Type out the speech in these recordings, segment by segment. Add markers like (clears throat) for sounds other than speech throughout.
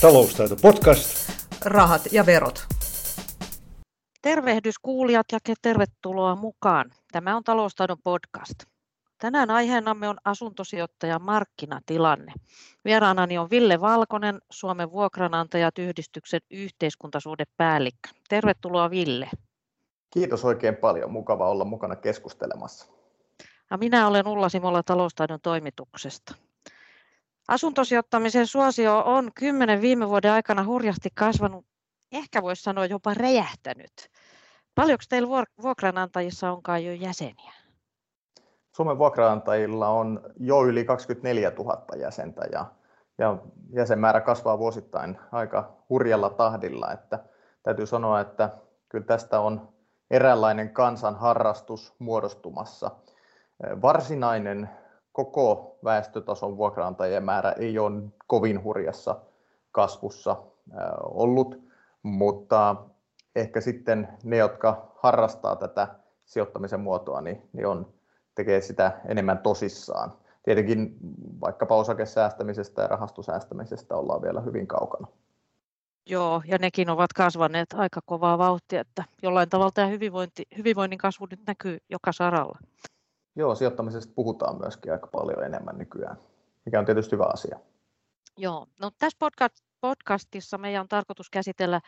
Taloustaito podcast. Rahat ja verot. Tervehdys kuulijat ja tervetuloa mukaan. Tämä on Taloustaidon podcast. Tänään aiheenamme on asuntosijoittajan markkinatilanne. Vieraanani on Ville Valkonen, Suomen vuokranantajat yhdistyksen yhteiskuntasuhdepäällikkö. Tervetuloa Ville. Kiitos oikein paljon. Mukava olla mukana keskustelemassa. Ja minä olen Ulla Simola taloustaidon toimituksesta. Asuntosijoittamisen suosio on kymmenen viime vuoden aikana hurjasti kasvanut, ehkä voisi sanoa jopa räjähtänyt. Paljonko teillä vuokranantajissa onkaan jo jäseniä? Suomen vuokranantajilla on jo yli 24 000 jäsentä ja, ja jäsenmäärä kasvaa vuosittain aika hurjalla tahdilla. Että täytyy sanoa, että kyllä tästä on eräänlainen kansanharrastus muodostumassa. Varsinainen koko väestötason vuokranantajien määrä ei ole kovin hurjassa kasvussa ollut, mutta ehkä sitten ne, jotka harrastaa tätä sijoittamisen muotoa, niin, niin on, tekee sitä enemmän tosissaan. Tietenkin vaikkapa osakesäästämisestä ja rahastosäästämisestä ollaan vielä hyvin kaukana. Joo, ja nekin ovat kasvaneet aika kovaa vauhtia, että jollain tavalla tämä hyvinvointi, hyvinvoinnin kasvu nyt näkyy joka saralla. Joo, sijoittamisesta puhutaan myöskin aika paljon enemmän nykyään, mikä on tietysti hyvä asia. Joo, no tässä podcastissa meidän on tarkoitus käsitellä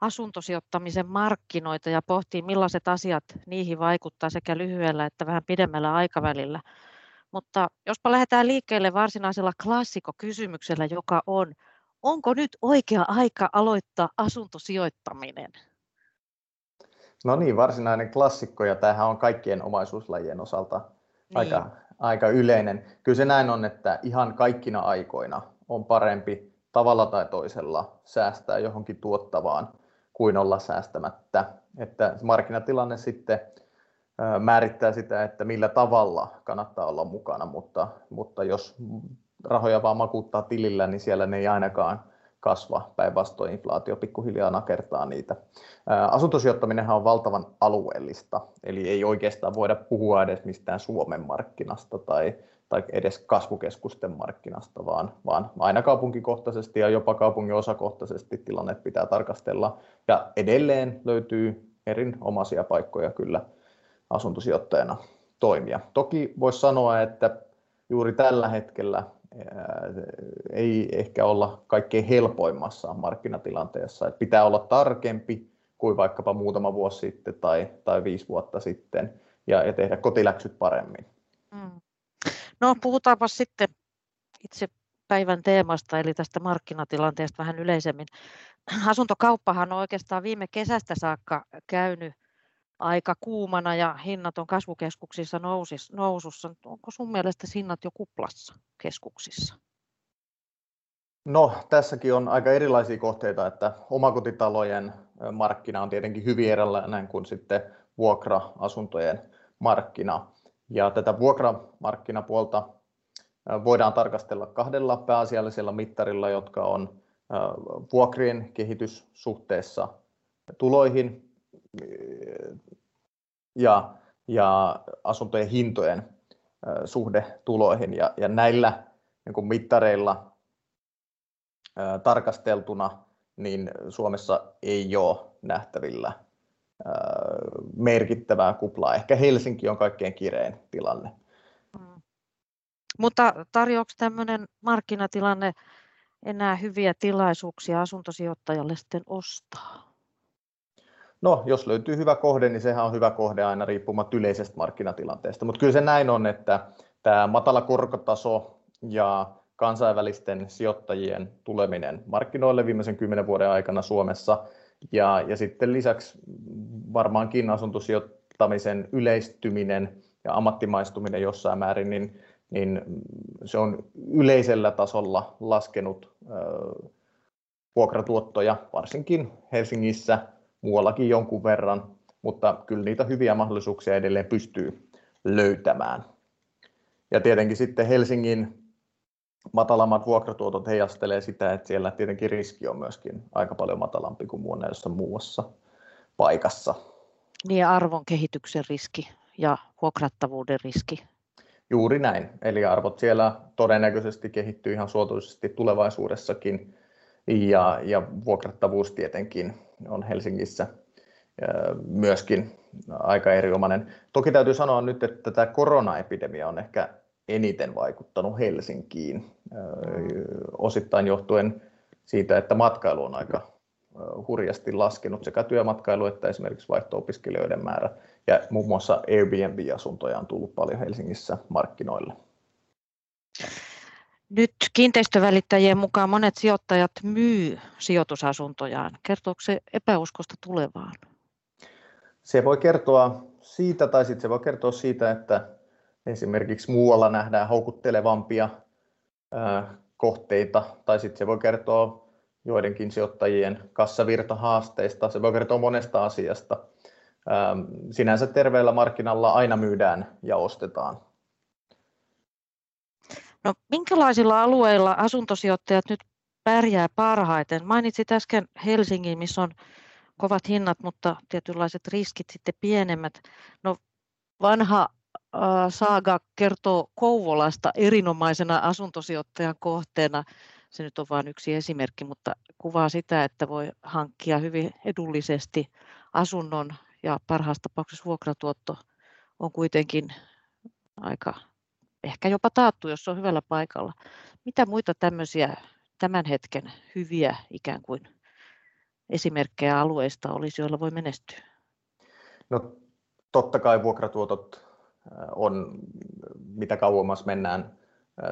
asuntosijoittamisen markkinoita ja pohtia, millaiset asiat niihin vaikuttaa sekä lyhyellä että vähän pidemmällä aikavälillä. Mutta jospa lähdetään liikkeelle varsinaisella klassikokysymyksellä, joka on, onko nyt oikea aika aloittaa asuntosijoittaminen? No niin, varsinainen klassikko ja tämähän on kaikkien omaisuuslajien osalta niin. aika, aika yleinen. Kyllä se näin on, että ihan kaikkina aikoina on parempi tavalla tai toisella säästää johonkin tuottavaan kuin olla säästämättä. Että markkinatilanne sitten määrittää sitä, että millä tavalla kannattaa olla mukana, mutta, mutta jos rahoja vaan makuuttaa tilillä, niin siellä ne ei ainakaan kasva. Päinvastoin inflaatio pikkuhiljaa nakertaa niitä. Asuntosijoittaminen on valtavan alueellista, eli ei oikeastaan voida puhua edes mistään Suomen markkinasta tai, tai edes kasvukeskusten markkinasta, vaan, vaan aina kaupunkikohtaisesti ja jopa kaupungin osakohtaisesti tilanne pitää tarkastella. Ja edelleen löytyy erinomaisia paikkoja kyllä asuntosijoittajana toimia. Toki voisi sanoa, että juuri tällä hetkellä ei ehkä olla kaikkein helpoimmassa markkinatilanteessa. Että pitää olla tarkempi kuin vaikkapa muutama vuosi sitten tai, tai viisi vuotta sitten ja, ja tehdä kotiläksyt paremmin. Mm. No puhutaanpa sitten itse päivän teemasta, eli tästä markkinatilanteesta vähän yleisemmin. (clears throat) Asuntokauppahan on oikeastaan viime kesästä saakka käynyt aika kuumana ja hinnat on kasvukeskuksissa nousis, nousussa. Onko sun mielestä hinnat jo kuplassa keskuksissa? No tässäkin on aika erilaisia kohteita, että omakotitalojen markkina on tietenkin hyvin erilainen kuin sitten vuokra-asuntojen markkina. Ja tätä vuokramarkkinapuolta voidaan tarkastella kahdella pääasiallisella mittarilla, jotka on vuokrien kehitys suhteessa tuloihin ja, ja asuntojen hintojen suhde tuloihin. Ja, ja näillä niin kuin mittareilla ää, tarkasteltuna niin Suomessa ei ole nähtävillä ää, merkittävää kuplaa. Ehkä Helsinki on kaikkein kirein tilanne. Mm. Mutta tarjoako tämmöinen markkinatilanne enää hyviä tilaisuuksia asuntosijoittajalle sitten ostaa? No, jos löytyy hyvä kohde, niin sehän on hyvä kohde aina riippumatta yleisestä markkinatilanteesta. Mutta kyllä se näin on, että tämä matala korkotaso ja kansainvälisten sijoittajien tuleminen markkinoille viimeisen kymmenen vuoden aikana Suomessa ja, ja sitten lisäksi varmaankin asuntosijoittamisen yleistyminen ja ammattimaistuminen jossain määrin, niin, niin se on yleisellä tasolla laskenut ö, vuokratuottoja, varsinkin Helsingissä – muuallakin jonkun verran, mutta kyllä niitä hyviä mahdollisuuksia edelleen pystyy löytämään. Ja tietenkin sitten Helsingin matalammat vuokratuotot heijastelee sitä, että siellä tietenkin riski on myöskin aika paljon matalampi kuin monessa muussa paikassa. Niin arvon kehityksen riski ja vuokrattavuuden riski. Juuri näin. Eli arvot siellä todennäköisesti kehittyy ihan suotuisesti tulevaisuudessakin ja, ja vuokrattavuus tietenkin on Helsingissä myöskin aika erinomainen. Toki täytyy sanoa nyt, että tämä koronaepidemia on ehkä eniten vaikuttanut Helsinkiin, osittain johtuen siitä, että matkailu on aika hurjasti laskenut sekä työmatkailu että esimerkiksi vaihto-opiskelijoiden määrä. Ja muun muassa Airbnb-asuntoja on tullut paljon Helsingissä markkinoille. Nyt kiinteistövälittäjien mukaan monet sijoittajat myy sijoitusasuntojaan. Kertooko se epäuskosta tulevaan? Se voi kertoa siitä, tai sitten se voi kertoa siitä, että esimerkiksi muualla nähdään houkuttelevampia kohteita, tai sitten se voi kertoa joidenkin sijoittajien kassavirtahaasteista, se voi kertoa monesta asiasta. Sinänsä terveellä markkinalla aina myydään ja ostetaan. No, minkälaisilla alueilla asuntosijoittajat nyt pärjää parhaiten? Mainitsit äsken Helsingin, missä on kovat hinnat, mutta tietynlaiset riskit sitten pienemmät. No, vanha äh, saaga kertoo Kouvolasta erinomaisena asuntosijoittajan kohteena. Se nyt on vain yksi esimerkki, mutta kuvaa sitä, että voi hankkia hyvin edullisesti asunnon ja parhaassa tapauksessa vuokratuotto on kuitenkin aika ehkä jopa taattu, jos on hyvällä paikalla. Mitä muita tämmöisiä tämän hetken hyviä ikään kuin esimerkkejä alueista olisi, joilla voi menestyä? No, totta kai vuokratuotot on, mitä kauemmas mennään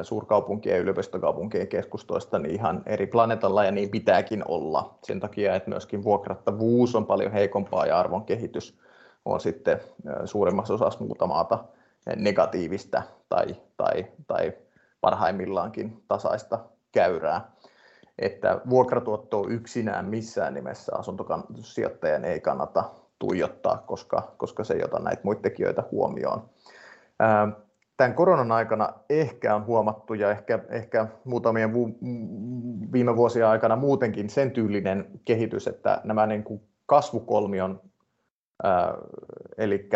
suurkaupunkien ja yliopistokaupunkien keskustoista, niin ihan eri planeetalla ja niin pitääkin olla. Sen takia, että myöskin vuokrattavuus on paljon heikompaa ja arvon kehitys on sitten suurimmassa osassa muuta maata negatiivista tai, tai, tai parhaimmillaankin tasaista käyrää että vuokratuottoa yksinään missään nimessä asuntosijoittajan ei kannata tuijottaa, koska, koska se ei ota näitä muita tekijöitä huomioon. Tämän koronan aikana ehkä on huomattu ja ehkä, ehkä muutamien viime vuosien aikana muutenkin sen tyylinen kehitys, että nämä niin kuin kasvukolmion, eli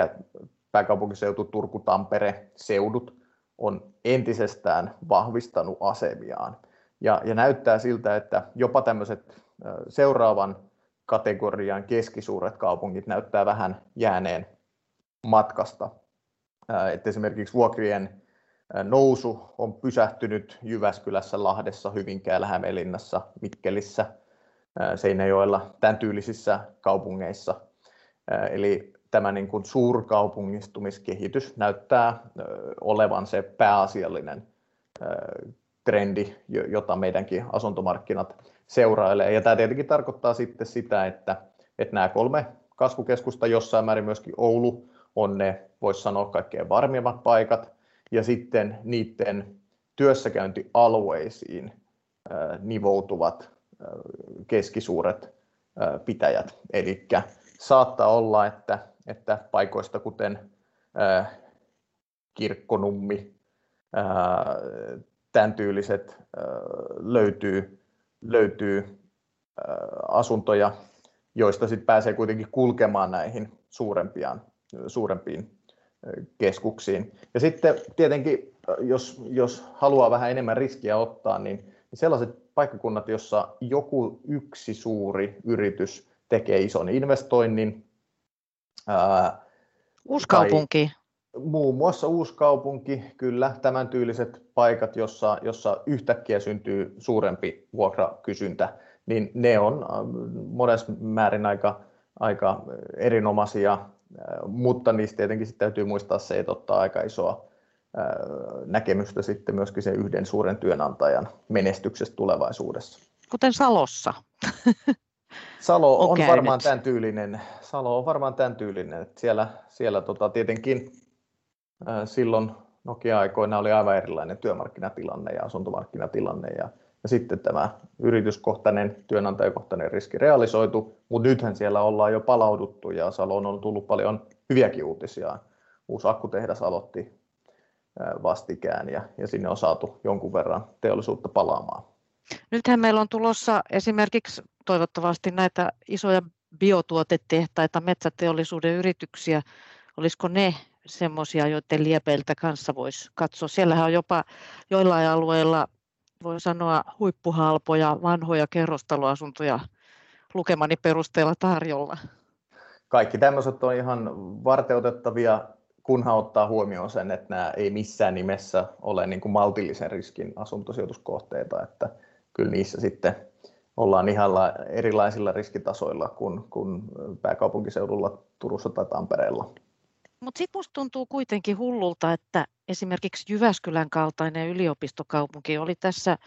pääkaupunkiseutu, Turku, Tampere, seudut, on entisestään vahvistanut asemiaan. Ja, ja näyttää siltä, että jopa tämmöiset seuraavan kategorian keskisuuret kaupungit näyttää vähän jääneen matkasta. Että esimerkiksi vuokrien nousu on pysähtynyt Jyväskylässä, Lahdessa, Hyvinkäällä, Hämeenlinnassa, Mikkelissä, Seinäjoella, tämän tyylisissä kaupungeissa. Eli tämä niin kuin suurkaupungistumiskehitys näyttää olevan se pääasiallinen trendi, jota meidänkin asuntomarkkinat seurailee. Ja tämä tietenkin tarkoittaa sitten sitä, että, että nämä kolme kasvukeskusta, jossain määrin myöskin Oulu, on ne, voisi sanoa, kaikkein varmimmat paikat, ja sitten niiden työssäkäyntialueisiin nivoutuvat keskisuuret pitäjät. Eli saattaa olla, että, että paikoista kuten Kirkkonummi, tämän tyyliset löytyy, löytyy asuntoja, joista sitten pääsee kuitenkin kulkemaan näihin suurempiin, suurempiin keskuksiin. Ja sitten tietenkin, jos, jos haluaa vähän enemmän riskiä ottaa, niin sellaiset paikkakunnat, jossa joku yksi suuri yritys tekee ison investoinnin. Uusi kaupunki muun muassa Uuskaupunki, kyllä, tämän tyyliset paikat, jossa, jossa yhtäkkiä syntyy suurempi vuokrakysyntä, niin ne on monessa määrin aika, aika erinomaisia, mutta niistä tietenkin sitten täytyy muistaa se, että ottaa aika isoa näkemystä sitten myöskin sen yhden suuren työnantajan menestyksestä tulevaisuudessa. Kuten Salossa. (laughs) Salo on, on varmaan tämän tyylinen. Salo on varmaan tämän tyylinen. Että siellä, siellä tota, tietenkin silloin Nokia-aikoina oli aivan erilainen työmarkkinatilanne ja asuntomarkkinatilanne ja, ja sitten tämä yrityskohtainen, työnantajakohtainen riski realisoitu, mutta nythän siellä ollaan jo palauduttu ja Saloon on tullut paljon hyviäkin uutisia. Uusi akkutehdas aloitti vastikään ja, ja sinne on saatu jonkun verran teollisuutta palaamaan. Nythän meillä on tulossa esimerkiksi toivottavasti näitä isoja biotuotetehtaita, metsäteollisuuden yrityksiä. Olisiko ne semmoisia, joiden liepeiltä kanssa voisi katsoa. Siellähän on jopa joillain alueilla voi sanoa huippuhalpoja vanhoja kerrostaloasuntoja lukemani perusteella tarjolla? Kaikki tämmöiset on ihan varteutettavia, kunhan ottaa huomioon sen, että nämä ei missään nimessä ole niin kuin maltillisen riskin asuntosijoituskohteita, että kyllä niissä sitten ollaan ihan erilaisilla riskitasoilla kuin, kuin pääkaupunkiseudulla Turussa tai Tampereella. Mutta sitten minusta tuntuu kuitenkin hullulta, että esimerkiksi Jyväskylän kaltainen yliopistokaupunki oli tässä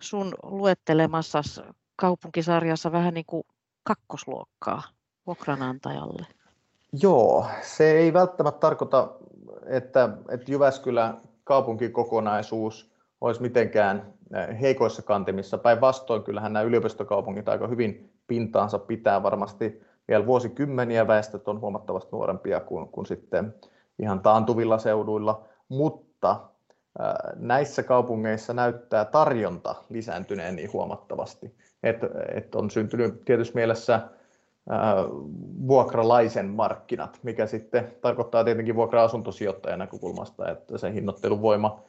sun luettelemassa kaupunkisarjassa vähän niin kuin kakkosluokkaa vuokranantajalle. Joo, se ei välttämättä tarkoita, että, että Jyväskylän kaupunkikokonaisuus olisi mitenkään eh, heikoissa kantimissa. Päinvastoin kyllähän nämä yliopistokaupungit aika hyvin pintaansa pitää. Varmasti vielä vuosikymmeniä väestöt on huomattavasti nuorempia kuin, kuin sitten ihan taantuvilla seuduilla, mutta näissä kaupungeissa näyttää tarjonta lisääntyneen niin huomattavasti, että, että on syntynyt tietysti mielessä vuokralaisen markkinat, mikä sitten tarkoittaa tietenkin vuokra-asuntosijoittajan näkökulmasta, että se hinnoitteluvoima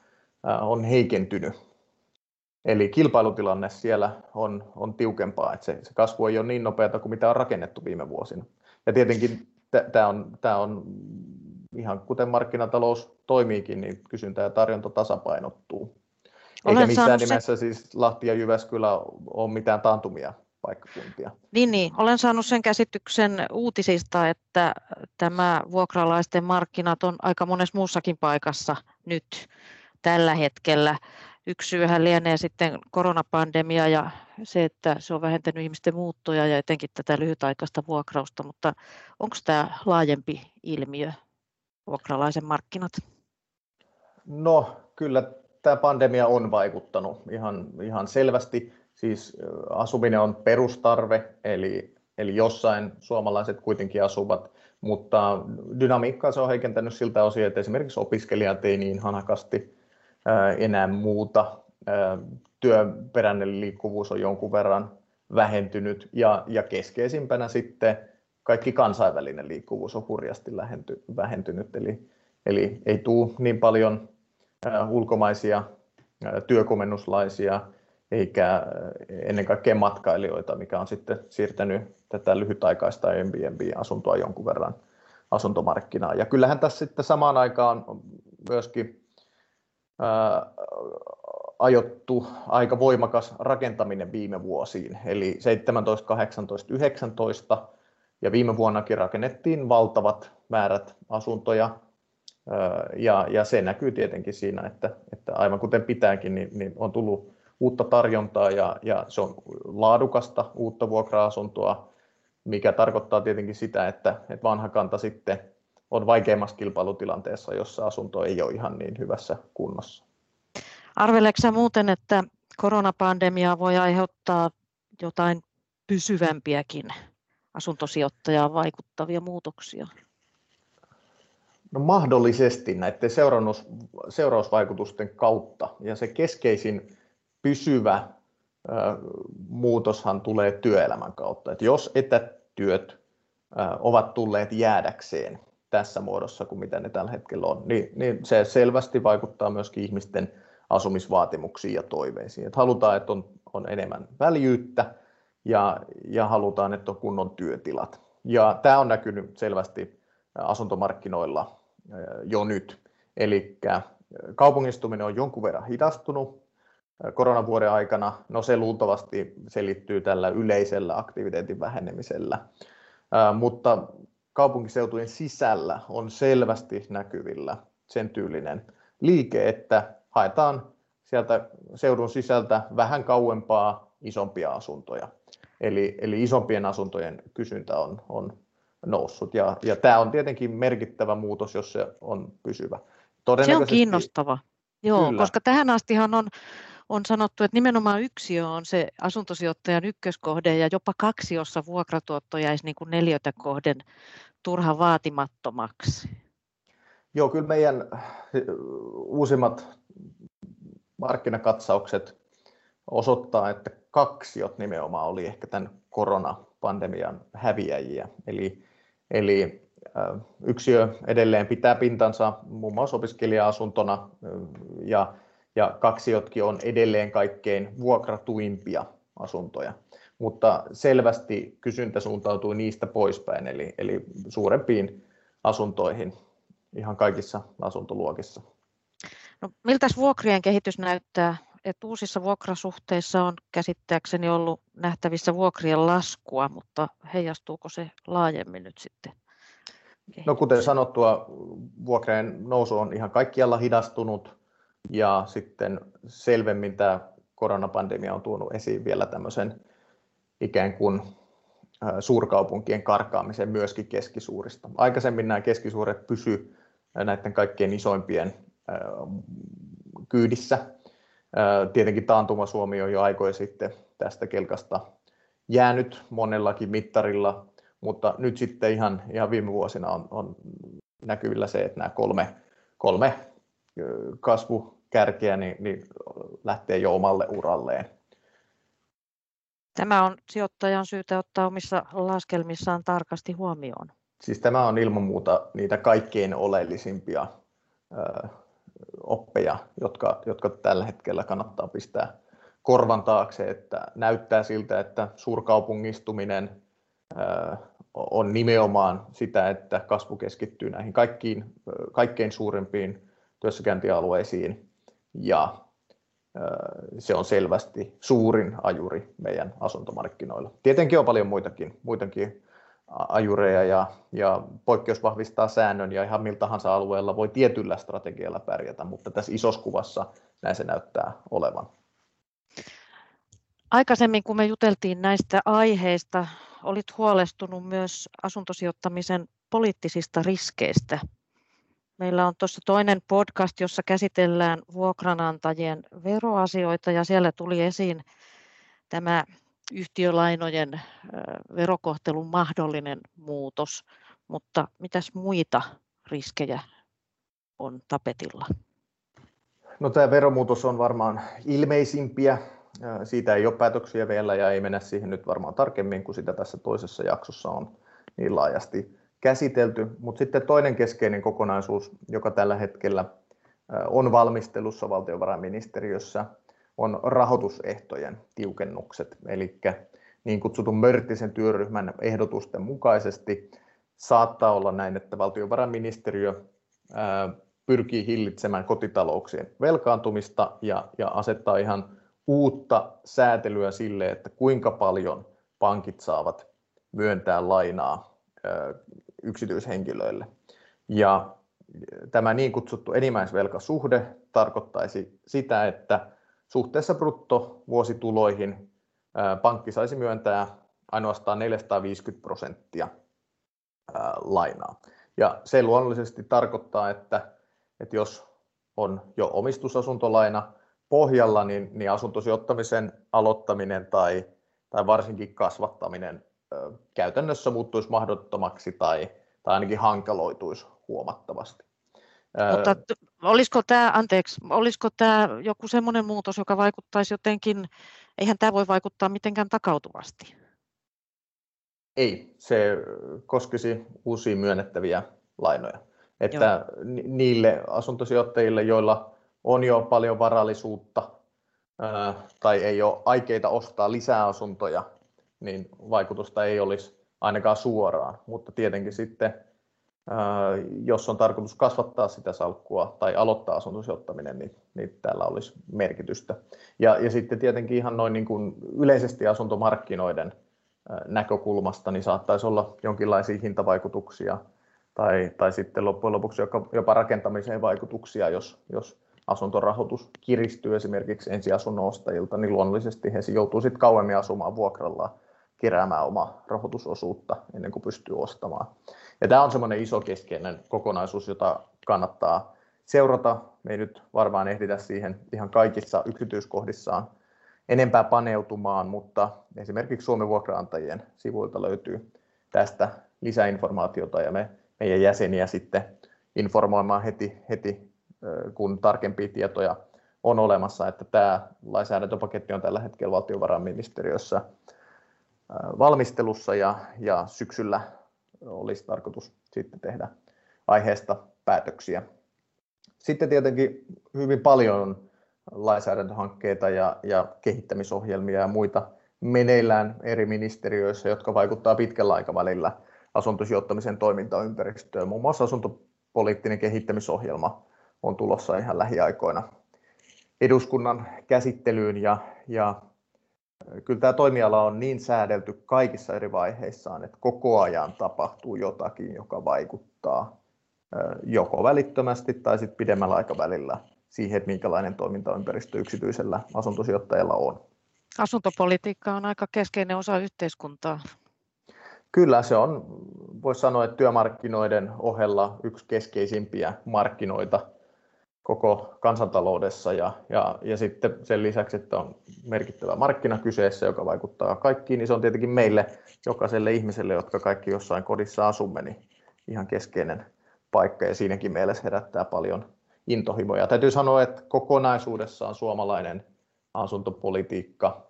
on heikentynyt. Eli kilpailutilanne siellä on, on tiukempaa, että se, se kasvu ei ole niin nopeata kuin mitä on rakennettu viime vuosina. Ja tietenkin tämä on, on ihan kuten markkinatalous toimiikin, niin kysyntä ja tarjonta tasapainottuu. Olen Eikä missään nimessä sen... siis Lahti ja Jyväskylä ole mitään taantumia paikkakuntia. Niin, niin, olen saanut sen käsityksen uutisista, että tämä vuokralaisten markkinat on aika monessa muussakin paikassa nyt tällä hetkellä. Yksi syyhän lienee sitten koronapandemia ja se, että se on vähentänyt ihmisten muuttoja ja etenkin tätä lyhytaikaista vuokrausta, mutta onko tämä laajempi ilmiö, vuokralaisen markkinat? No kyllä tämä pandemia on vaikuttanut ihan, ihan selvästi. Siis asuminen on perustarve, eli, eli jossain suomalaiset kuitenkin asuvat, mutta dynamiikkaa se on heikentänyt siltä osin, että esimerkiksi opiskelijat ei niin hanakasti enää muuta. Työperäinen liikkuvuus on jonkun verran vähentynyt ja, ja keskeisimpänä sitten kaikki kansainvälinen liikkuvuus on hurjasti vähentynyt, eli, eli ei tule niin paljon ulkomaisia työkomennuslaisia eikä ennen kaikkea matkailijoita, mikä on sitten siirtänyt tätä lyhytaikaista Airbnb-asuntoa jonkun verran asuntomarkkinaan. Ja kyllähän tässä sitten samaan aikaan myöskin ajottu aika voimakas rakentaminen viime vuosiin, eli 17, 18, 19 ja viime vuonnakin rakennettiin valtavat määrät asuntoja ja, ja se näkyy tietenkin siinä, että, että aivan kuten pitääkin, niin, niin on tullut uutta tarjontaa ja, ja se on laadukasta uutta vuokra-asuntoa, mikä tarkoittaa tietenkin sitä, että, että vanha kanta sitten on vaikeammassa kilpailutilanteessa, jossa asunto ei ole ihan niin hyvässä kunnossa. Arveleeko muuten, että koronapandemia voi aiheuttaa jotain pysyvämpiäkin asuntosijoittajaan vaikuttavia muutoksia? No mahdollisesti näiden seurausvaikutusten kautta. Ja se keskeisin pysyvä muutoshan tulee työelämän kautta. Että jos etätyöt ovat tulleet jäädäkseen, tässä muodossa kuin mitä ne tällä hetkellä on, niin, niin se selvästi vaikuttaa myöskin ihmisten asumisvaatimuksiin ja toiveisiin. Että halutaan, että on, on enemmän väljyyttä ja, ja halutaan, että on kunnon työtilat. Ja tämä on näkynyt selvästi asuntomarkkinoilla jo nyt. Eli kaupungistuminen on jonkun verran hidastunut koronavuoden aikana. No se luultavasti selittyy tällä yleisellä aktiviteetin vähenemisellä. Mutta kaupunkiseutujen sisällä on selvästi näkyvillä sen tyylinen liike, että haetaan sieltä seudun sisältä vähän kauempaa isompia asuntoja. Eli, eli isompien asuntojen kysyntä on, on noussut. Ja, ja tämä on tietenkin merkittävä muutos, jos se on pysyvä. Se on kiinnostava, Joo, Kyllä. koska tähän astihan on, on sanottu, että nimenomaan yksiö on se asuntosijoittajan ykköskohde ja jopa kaksi, jossa vuokratuotto jäisi niin kuin neljötä kohden turha vaatimattomaksi? Joo, kyllä meidän uusimmat markkinakatsaukset osoittaa, että kaksiot nimenomaan oli ehkä tämän koronapandemian häviäjiä. Eli, eli yksiö edelleen pitää pintansa muun muassa opiskelija-asuntona ja, ja kaksiotkin on edelleen kaikkein vuokratuimpia asuntoja. Mutta selvästi kysyntä suuntautui niistä poispäin, eli, eli suurempiin asuntoihin ihan kaikissa asuntoluokissa. No, miltä vuokrien kehitys näyttää? että uusissa vuokrasuhteissa on käsittääkseni ollut nähtävissä vuokrien laskua, mutta heijastuuko se laajemmin nyt sitten? No kuten sanottua, vuokrien nousu on ihan kaikkialla hidastunut ja sitten selvemmin tämä koronapandemia on tuonut esiin vielä tämmöisen ikään kuin suurkaupunkien karkaamisen myöskin keskisuurista. Aikaisemmin nämä keskisuuret pysy näiden kaikkein isoimpien kyydissä. Tietenkin taantuma Suomi on jo aikoja sitten tästä kelkasta jäänyt monellakin mittarilla, mutta nyt sitten ihan, ihan viime vuosina on, on näkyvillä se, että nämä kolme, kolme kasvukärkeä niin, niin lähtee jo omalle uralleen. Tämä on sijoittajan syytä ottaa omissa laskelmissaan tarkasti huomioon. Siis tämä on ilman muuta niitä kaikkein oleellisimpia oppeja, jotka, jotka tällä hetkellä kannattaa pistää korvan taakse, että näyttää siltä, että suurkaupungistuminen on nimenomaan sitä, että kasvu keskittyy näihin kaikkiin, kaikkein suurimpiin työssäkäyntialueisiin ja se on selvästi suurin ajuri meidän asuntomarkkinoilla. Tietenkin on paljon muitakin, muitakin ajureja ja, ja poikkeus vahvistaa säännön ja ihan miltä tahansa alueella voi tietyllä strategialla pärjätä, mutta tässä isossa kuvassa näin se näyttää olevan. Aikaisemmin kun me juteltiin näistä aiheista, olit huolestunut myös asuntosijoittamisen poliittisista riskeistä. Meillä on tuossa toinen podcast, jossa käsitellään vuokranantajien veroasioita ja siellä tuli esiin tämä yhtiölainojen verokohtelun mahdollinen muutos, mutta mitäs muita riskejä on tapetilla? No, tämä veromuutos on varmaan ilmeisimpiä. Siitä ei ole päätöksiä vielä ja ei mennä siihen nyt varmaan tarkemmin, kun sitä tässä toisessa jaksossa on niin laajasti käsitelty. Mutta sitten toinen keskeinen kokonaisuus, joka tällä hetkellä on valmistelussa valtiovarainministeriössä, on rahoitusehtojen tiukennukset, eli niin kutsutun Mörttisen työryhmän ehdotusten mukaisesti saattaa olla näin, että valtiovarainministeriö pyrkii hillitsemään kotitalouksien velkaantumista ja, ja asettaa ihan uutta säätelyä sille, että kuinka paljon pankit saavat myöntää lainaa yksityishenkilöille. Ja tämä niin kutsuttu enimmäisvelkasuhde tarkoittaisi sitä, että suhteessa bruttovuosituloihin pankki saisi myöntää ainoastaan 450 prosenttia lainaa. Ja se luonnollisesti tarkoittaa, että, että jos on jo omistusasuntolaina pohjalla, niin, niin asuntosijoittamisen aloittaminen tai, tai varsinkin kasvattaminen käytännössä muuttuisi mahdottomaksi tai, tai ainakin hankaloituisi huomattavasti. Mutta olisiko tämä, anteeksi, olisiko tämä joku semmoinen muutos, joka vaikuttaisi jotenkin, eihän tämä voi vaikuttaa mitenkään takautuvasti? Ei, se koskisi uusia myönnettäviä lainoja. Että Joo. niille asuntosijoittajille, joilla on jo paljon varallisuutta tai ei ole aikeita ostaa lisää asuntoja, niin vaikutusta ei olisi ainakaan suoraan. Mutta tietenkin sitten jos on tarkoitus kasvattaa sitä salkkua tai aloittaa asuntosijoittaminen, niin, niin tällä olisi merkitystä. Ja, ja sitten tietenkin ihan noin niin kuin yleisesti asuntomarkkinoiden näkökulmasta, niin saattaisi olla jonkinlaisia hintavaikutuksia tai, tai sitten loppujen lopuksi jopa rakentamiseen vaikutuksia, jos, jos asuntorahoitus kiristyy esimerkiksi ensiasunnon ostajilta, niin luonnollisesti he joutuu sitten kauemmin asumaan vuokrallaan keräämään omaa rahoitusosuutta ennen kuin pystyy ostamaan. Ja tämä on semmoinen iso keskeinen kokonaisuus, jota kannattaa seurata. Me ei nyt varmaan ehditä siihen ihan kaikissa yksityiskohdissaan enempää paneutumaan, mutta esimerkiksi Suomen vuokraantajien sivuilta löytyy tästä lisäinformaatiota ja me meidän jäseniä sitten informoimaan heti, heti kun tarkempia tietoja on olemassa, että tämä lainsäädäntöpaketti on tällä hetkellä valtiovarainministeriössä valmistelussa ja, ja syksyllä olisi tarkoitus sitten tehdä aiheesta päätöksiä. Sitten tietenkin hyvin paljon on lainsäädäntöhankkeita ja, ja kehittämisohjelmia ja muita meneillään eri ministeriöissä, jotka vaikuttavat pitkällä aikavälillä asuntosijoittamisen toimintaympäristöön. Muun muassa asuntopoliittinen kehittämisohjelma on tulossa ihan lähiaikoina eduskunnan käsittelyyn ja, ja kyllä tämä toimiala on niin säädelty kaikissa eri vaiheissaan, että koko ajan tapahtuu jotakin, joka vaikuttaa joko välittömästi tai sitten pidemmällä aikavälillä siihen, että minkälainen toimintaympäristö yksityisellä asuntosijoittajalla on. Asuntopolitiikka on aika keskeinen osa yhteiskuntaa. Kyllä se on, voisi sanoa, että työmarkkinoiden ohella yksi keskeisimpiä markkinoita koko kansantaloudessa ja, ja, ja sitten sen lisäksi, että on merkittävä markkina kyseessä, joka vaikuttaa kaikkiin, niin se on tietenkin meille, jokaiselle ihmiselle, jotka kaikki jossain kodissa asumme, niin ihan keskeinen paikka ja siinäkin mielessä herättää paljon intohimoja. Täytyy sanoa, että kokonaisuudessaan suomalainen asuntopolitiikka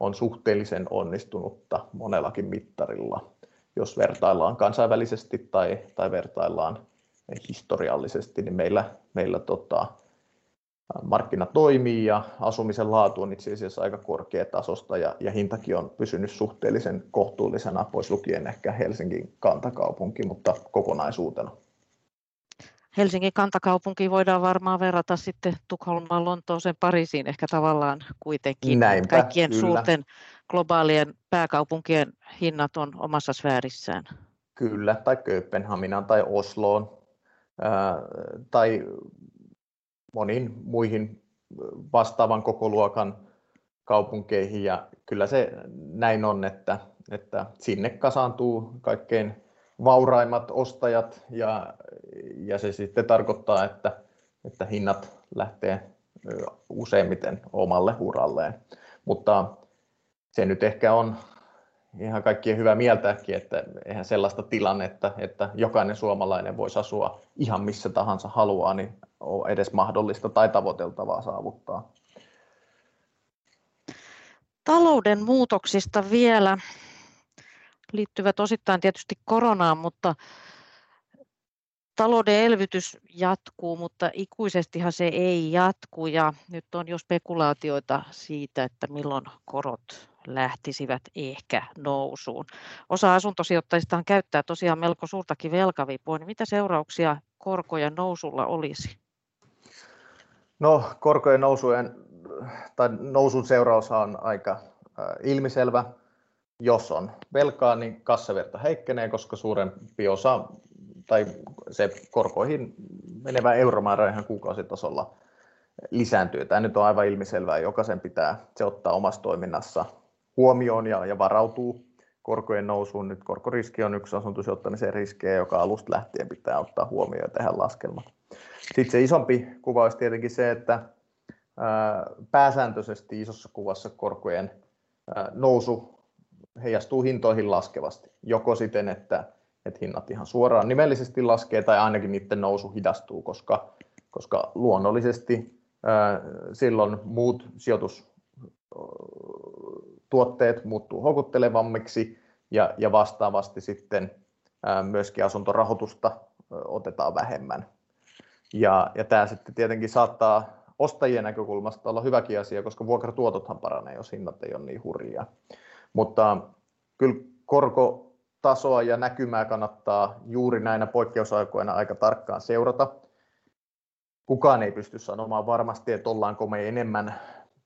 on suhteellisen onnistunutta monellakin mittarilla, jos vertaillaan kansainvälisesti tai, tai vertaillaan historiallisesti, niin meillä, meillä tota, markkina toimii ja asumisen laatu on itse asiassa aika korkeatasosta ja, ja hintakin on pysynyt suhteellisen kohtuullisena, pois lukien ehkä Helsingin kantakaupunki, mutta kokonaisuutena. Helsingin kantakaupunki voidaan varmaan verrata sitten Tukholmaan, Lontooseen, Pariisiin ehkä tavallaan kuitenkin. Näinpä, Kaikkien kyllä. suurten globaalien pääkaupunkien hinnat on omassa sfäärissään. Kyllä, tai Kööpenhaminan tai Osloon tai moniin muihin vastaavan kokoluokan kaupunkeihin. Ja kyllä se näin on, että, että sinne kasaantuu kaikkein vauraimmat ostajat ja, ja se sitten tarkoittaa, että, että hinnat lähtee useimmiten omalle uralleen. Mutta se nyt ehkä on ihan kaikkien hyvä mieltääkin, että eihän sellaista tilannetta, että jokainen suomalainen voisi asua ihan missä tahansa haluaa, niin on edes mahdollista tai tavoiteltavaa saavuttaa. Talouden muutoksista vielä liittyvät osittain tietysti koronaan, mutta talouden elvytys jatkuu, mutta ikuisestihan se ei jatku ja nyt on jo spekulaatioita siitä, että milloin korot lähtisivät ehkä nousuun. Osa asuntosijoittajista käyttää tosiaan melko suurtakin velkavipua, niin mitä seurauksia korkojen nousulla olisi? No korkojen nousujen, tai nousun seuraus on aika ilmiselvä jos on velkaa, niin kassavirta heikkenee, koska suurempi osa tai se korkoihin menevä euromäärä ihan kuukausitasolla lisääntyy. Tämä nyt on aivan ilmiselvää. Jokaisen pitää se ottaa omassa toiminnassa huomioon ja, ja varautuu korkojen nousuun. Nyt korkoriski on yksi asuntosijoittamisen riskejä, joka alusta lähtien pitää ottaa huomioon ja tehdä laskelmat. Sitten se isompi kuva olisi tietenkin se, että pääsääntöisesti isossa kuvassa korkojen nousu heijastuu hintoihin laskevasti, joko siten, että, että hinnat ihan suoraan nimellisesti laskee tai ainakin niiden nousu hidastuu, koska, koska luonnollisesti silloin muut sijoitustuotteet muuttuu houkuttelevammiksi ja, ja vastaavasti sitten myöskin asuntorahoitusta otetaan vähemmän. Ja, ja tämä sitten tietenkin saattaa ostajien näkökulmasta olla hyväkin asia, koska vuokratuotothan paranee, jos hinnat ei ole niin hurjia. Mutta kyllä korkotasoa ja näkymää kannattaa juuri näinä poikkeusaikoina aika tarkkaan seurata. Kukaan ei pysty sanomaan varmasti, että ollaanko me enemmän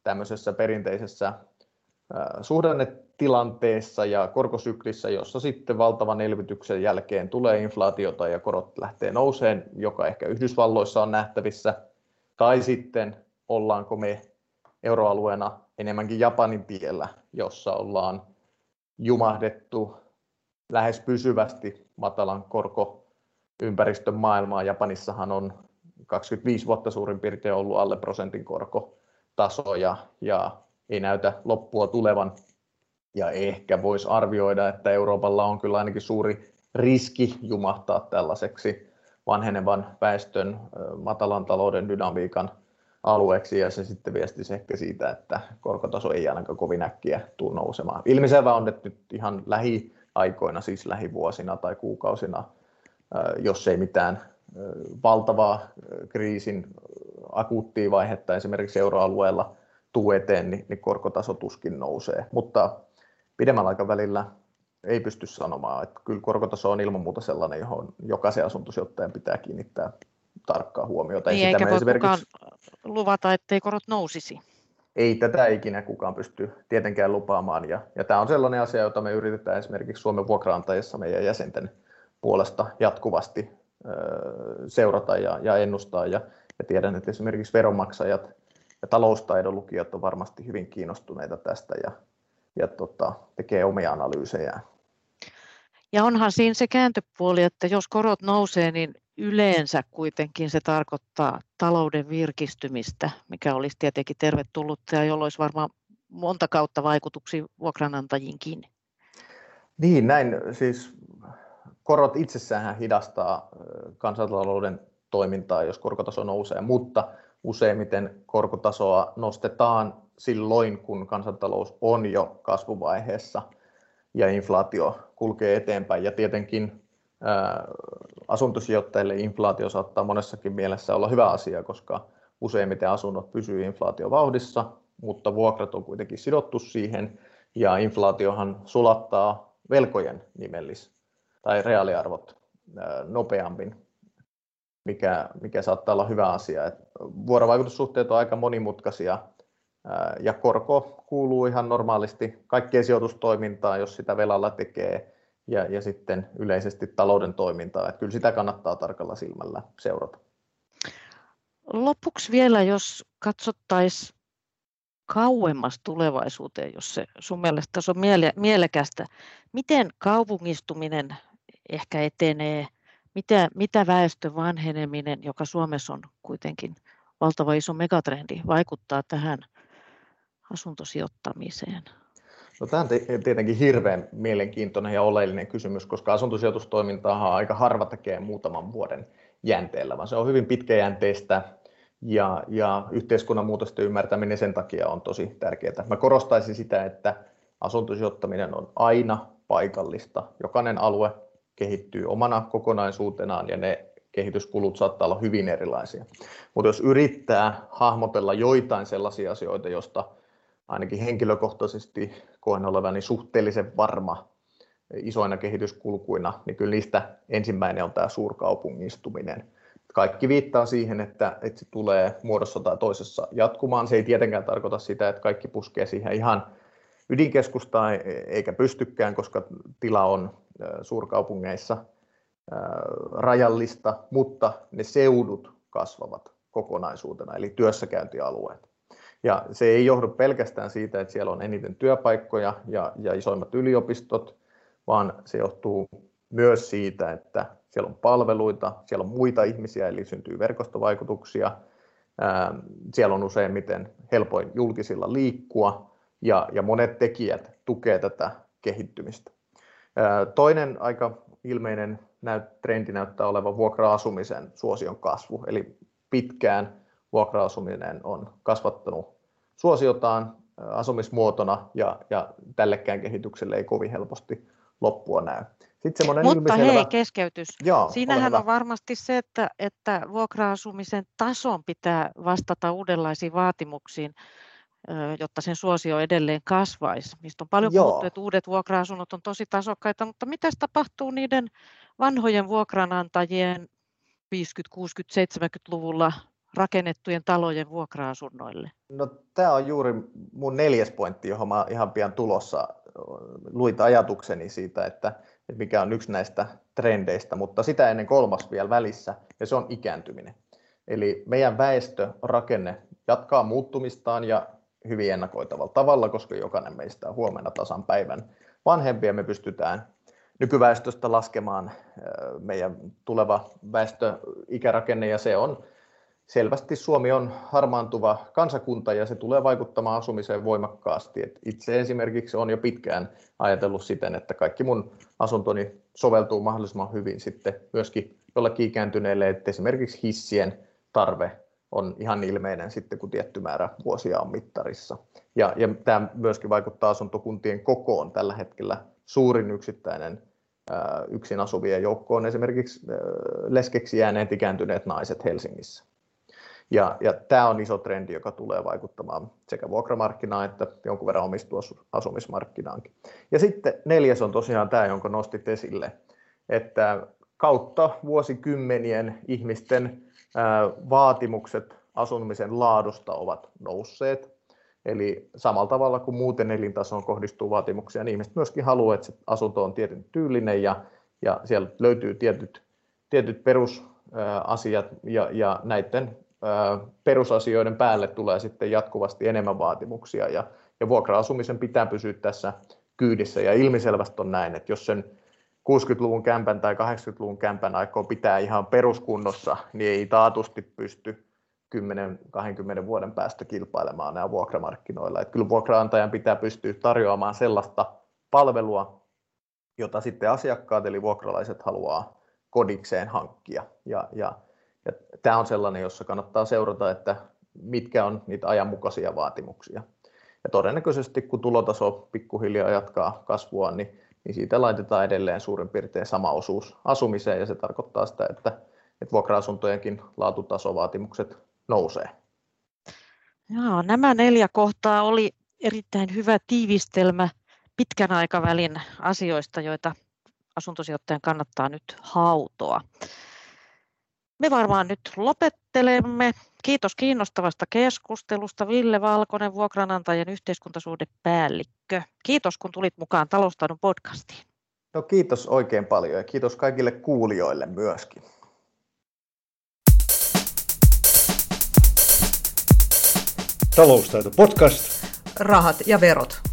tämmöisessä perinteisessä suhdannetilanteessa ja korkosyklissä, jossa sitten valtavan elvytyksen jälkeen tulee inflaatiota ja korot lähtee nouseen, joka ehkä Yhdysvalloissa on nähtävissä, tai sitten ollaanko me euroalueena enemmänkin Japanin tiellä, jossa ollaan jumahdettu lähes pysyvästi matalan korkoympäristön maailmaa. Japanissahan on 25 vuotta suurin piirtein ollut alle prosentin korkotaso ja, ja ei näytä loppua tulevan. Ja ehkä voisi arvioida, että Euroopalla on kyllä ainakin suuri riski jumahtaa tällaiseksi vanhenevan väestön matalan talouden dynamiikan alueeksi ja se sitten viestisi ehkä siitä, että korkotaso ei ainakaan kovin äkkiä tule nousemaan. Ilmiselvä on, että nyt ihan lähiaikoina, siis lähivuosina tai kuukausina, jos ei mitään valtavaa kriisin akuuttia vaihetta esimerkiksi euroalueella tuu eteen, niin, niin korkotaso tuskin nousee. Mutta pidemmällä aikavälillä ei pysty sanomaan, että kyllä korkotaso on ilman muuta sellainen, johon jokaisen asuntosijoittajan pitää kiinnittää tarkkaa huomiota. Niin, eikä voi esimerkiksi... kukaan luvata, ettei korot nousisi. Ei tätä ikinä kukaan pysty tietenkään lupaamaan. Ja, ja tämä on sellainen asia, jota me yritetään esimerkiksi Suomen vuokraantajissa meidän jäsenten puolesta jatkuvasti seurata ja, ja ennustaa. Ja, ja tiedän, että esimerkiksi veronmaksajat ja taloustaidon lukijat on varmasti hyvin kiinnostuneita tästä ja, ja tota, tekee omia analyysejä. Ja onhan siinä se kääntöpuoli, että jos korot nousee, niin yleensä kuitenkin se tarkoittaa talouden virkistymistä, mikä olisi tietenkin tervetullut ja jolla olisi varmaan monta kautta vaikutuksia vuokranantajiinkin. Niin, näin siis korot itsessään hidastaa kansantalouden toimintaa, jos korkotaso nousee, mutta useimmiten korkotasoa nostetaan silloin, kun kansantalous on jo kasvuvaiheessa ja inflaatio kulkee eteenpäin. Ja tietenkin asuntosijoittajille inflaatio saattaa monessakin mielessä olla hyvä asia, koska useimmiten asunnot pysyy inflaatiovauhdissa, mutta vuokrat on kuitenkin sidottu siihen, ja inflaatiohan sulattaa velkojen nimellis- tai reaaliarvot nopeammin, mikä, mikä saattaa olla hyvä asia. Et vuorovaikutussuhteet on aika monimutkaisia, ja korko kuuluu ihan normaalisti kaikkeen sijoitustoimintaan, jos sitä velalla tekee, ja, ja sitten yleisesti talouden toimintaa. Että kyllä sitä kannattaa tarkalla silmällä seurata. Lopuksi vielä, jos katsottaisiin kauemmas tulevaisuuteen, jos se sun mielestä on miele- mielekästä. Miten kaupungistuminen ehkä etenee? Mitä, mitä väestön vanheneminen, joka Suomessa on kuitenkin valtava iso megatrendi, vaikuttaa tähän asuntosijoittamiseen? No, tämä on tietenkin hirveän mielenkiintoinen ja oleellinen kysymys, koska asuntosijoitustoimintaa aika harva tekee muutaman vuoden jänteellä, vaan se on hyvin pitkäjänteistä ja, ja yhteiskunnan muutosten ymmärtäminen sen takia on tosi tärkeää. Mä korostaisin sitä, että asuntosijoittaminen on aina paikallista. Jokainen alue kehittyy omana kokonaisuutenaan ja ne kehityskulut saattaa olla hyvin erilaisia. Mutta jos yrittää hahmotella joitain sellaisia asioita, joista ainakin henkilökohtaisesti koen olevani suhteellisen varma isoina kehityskulkuina, niin kyllä niistä ensimmäinen on tämä suurkaupungistuminen. Kaikki viittaa siihen, että, että se tulee muodossa tai toisessa jatkumaan. Se ei tietenkään tarkoita sitä, että kaikki puskee siihen ihan ydinkeskustaan, eikä pystykään, koska tila on suurkaupungeissa rajallista, mutta ne seudut kasvavat kokonaisuutena, eli työssäkäyntialueet. Ja se ei johdu pelkästään siitä, että siellä on eniten työpaikkoja ja, ja isoimmat yliopistot, vaan se johtuu myös siitä, että siellä on palveluita, siellä on muita ihmisiä, eli syntyy verkostovaikutuksia, siellä on useimmiten helpoin julkisilla liikkua ja, ja monet tekijät tukevat tätä kehittymistä. Toinen aika ilmeinen trendi näyttää olevan vuokra-asumisen suosion kasvu, eli pitkään vuokra-asuminen on kasvattanut suosiotaan asumismuotona ja, ja tällekään kehitykselle ei kovin helposti loppua näy. Sitten Mutta ilmiselvä... hei, keskeytys. Joo, Siinähän on varmasti se, että, että vuokra-asumisen tason pitää vastata uudenlaisiin vaatimuksiin, jotta sen suosio edelleen kasvaisi. Mistä on paljon Joo. puhuttu, että uudet vuokra-asunnot on tosi tasokkaita, mutta mitä tapahtuu niiden vanhojen vuokranantajien 50, 60, 70-luvulla rakennettujen talojen vuokra-asunnoille? No, tämä on juuri mun neljäs pointti, johon mä ihan pian tulossa luit ajatukseni siitä, että, että mikä on yksi näistä trendeistä, mutta sitä ennen kolmas vielä välissä, ja se on ikääntyminen. Eli meidän väestörakenne jatkaa muuttumistaan ja hyvin ennakoitavalla tavalla, koska jokainen meistä on huomenna tasan päivän vanhempi ja me pystytään nykyväestöstä laskemaan meidän tuleva väestöikärakenne ja se on selvästi Suomi on harmaantuva kansakunta ja se tulee vaikuttamaan asumiseen voimakkaasti. Et itse esimerkiksi on jo pitkään ajatellut siten, että kaikki mun asuntoni soveltuu mahdollisimman hyvin sitten myöskin jollekin ikääntyneille, että esimerkiksi hissien tarve on ihan ilmeinen sitten, kun tietty määrä vuosia on mittarissa. Ja, ja tämä myöskin vaikuttaa asuntokuntien kokoon tällä hetkellä. Suurin yksittäinen yksin asuvien joukko on esimerkiksi leskeksi jääneet ikääntyneet naiset Helsingissä. Ja, ja tämä on iso trendi, joka tulee vaikuttamaan sekä vuokramarkkinaan että jonkun verran omistusasumismarkkinaankin. Ja sitten neljäs on tosiaan tämä, jonka nostit esille, että kautta vuosikymmenien ihmisten vaatimukset asumisen laadusta ovat nousseet. Eli samalla tavalla kuin muuten elintasoon kohdistuu vaatimuksia, niin ihmiset myöskin haluavat, että se asunto on tietyn tyylinen ja, ja siellä löytyy tietyt, tietyt perusasiat ja, ja näiden perusasioiden päälle tulee sitten jatkuvasti enemmän vaatimuksia ja, ja vuokra-asumisen pitää pysyä tässä kyydissä ja ilmiselvästi on näin, että jos sen 60-luvun kämpän tai 80-luvun kämpän aikoo pitää ihan peruskunnossa, niin ei taatusti pysty 10-20 vuoden päästä kilpailemaan nämä vuokramarkkinoilla. Että kyllä vuokraantajan pitää pystyä tarjoamaan sellaista palvelua, jota sitten asiakkaat eli vuokralaiset haluaa kodikseen hankkia. Ja, ja, ja tämä on sellainen, jossa kannattaa seurata, että mitkä on niitä ajanmukaisia vaatimuksia. Ja todennäköisesti kun tulotaso pikkuhiljaa jatkaa kasvua, niin, niin siitä laitetaan edelleen suurin piirtein sama osuus asumiseen ja se tarkoittaa sitä, että, että vuokra-asuntojenkin laatutasovaatimukset nousee. Joo, nämä neljä kohtaa oli erittäin hyvä tiivistelmä pitkän aikavälin asioista, joita asuntosijoittajan kannattaa nyt hautoa. Me varmaan nyt lopettelemme. Kiitos kiinnostavasta keskustelusta Ville Valkonen, vuokranantajan yhteiskuntasuhdepäällikkö. Kiitos kun tulit mukaan Taloustaidon podcastiin. No kiitos oikein paljon ja kiitos kaikille kuulijoille myöskin. Taloustaito podcast. Rahat ja verot.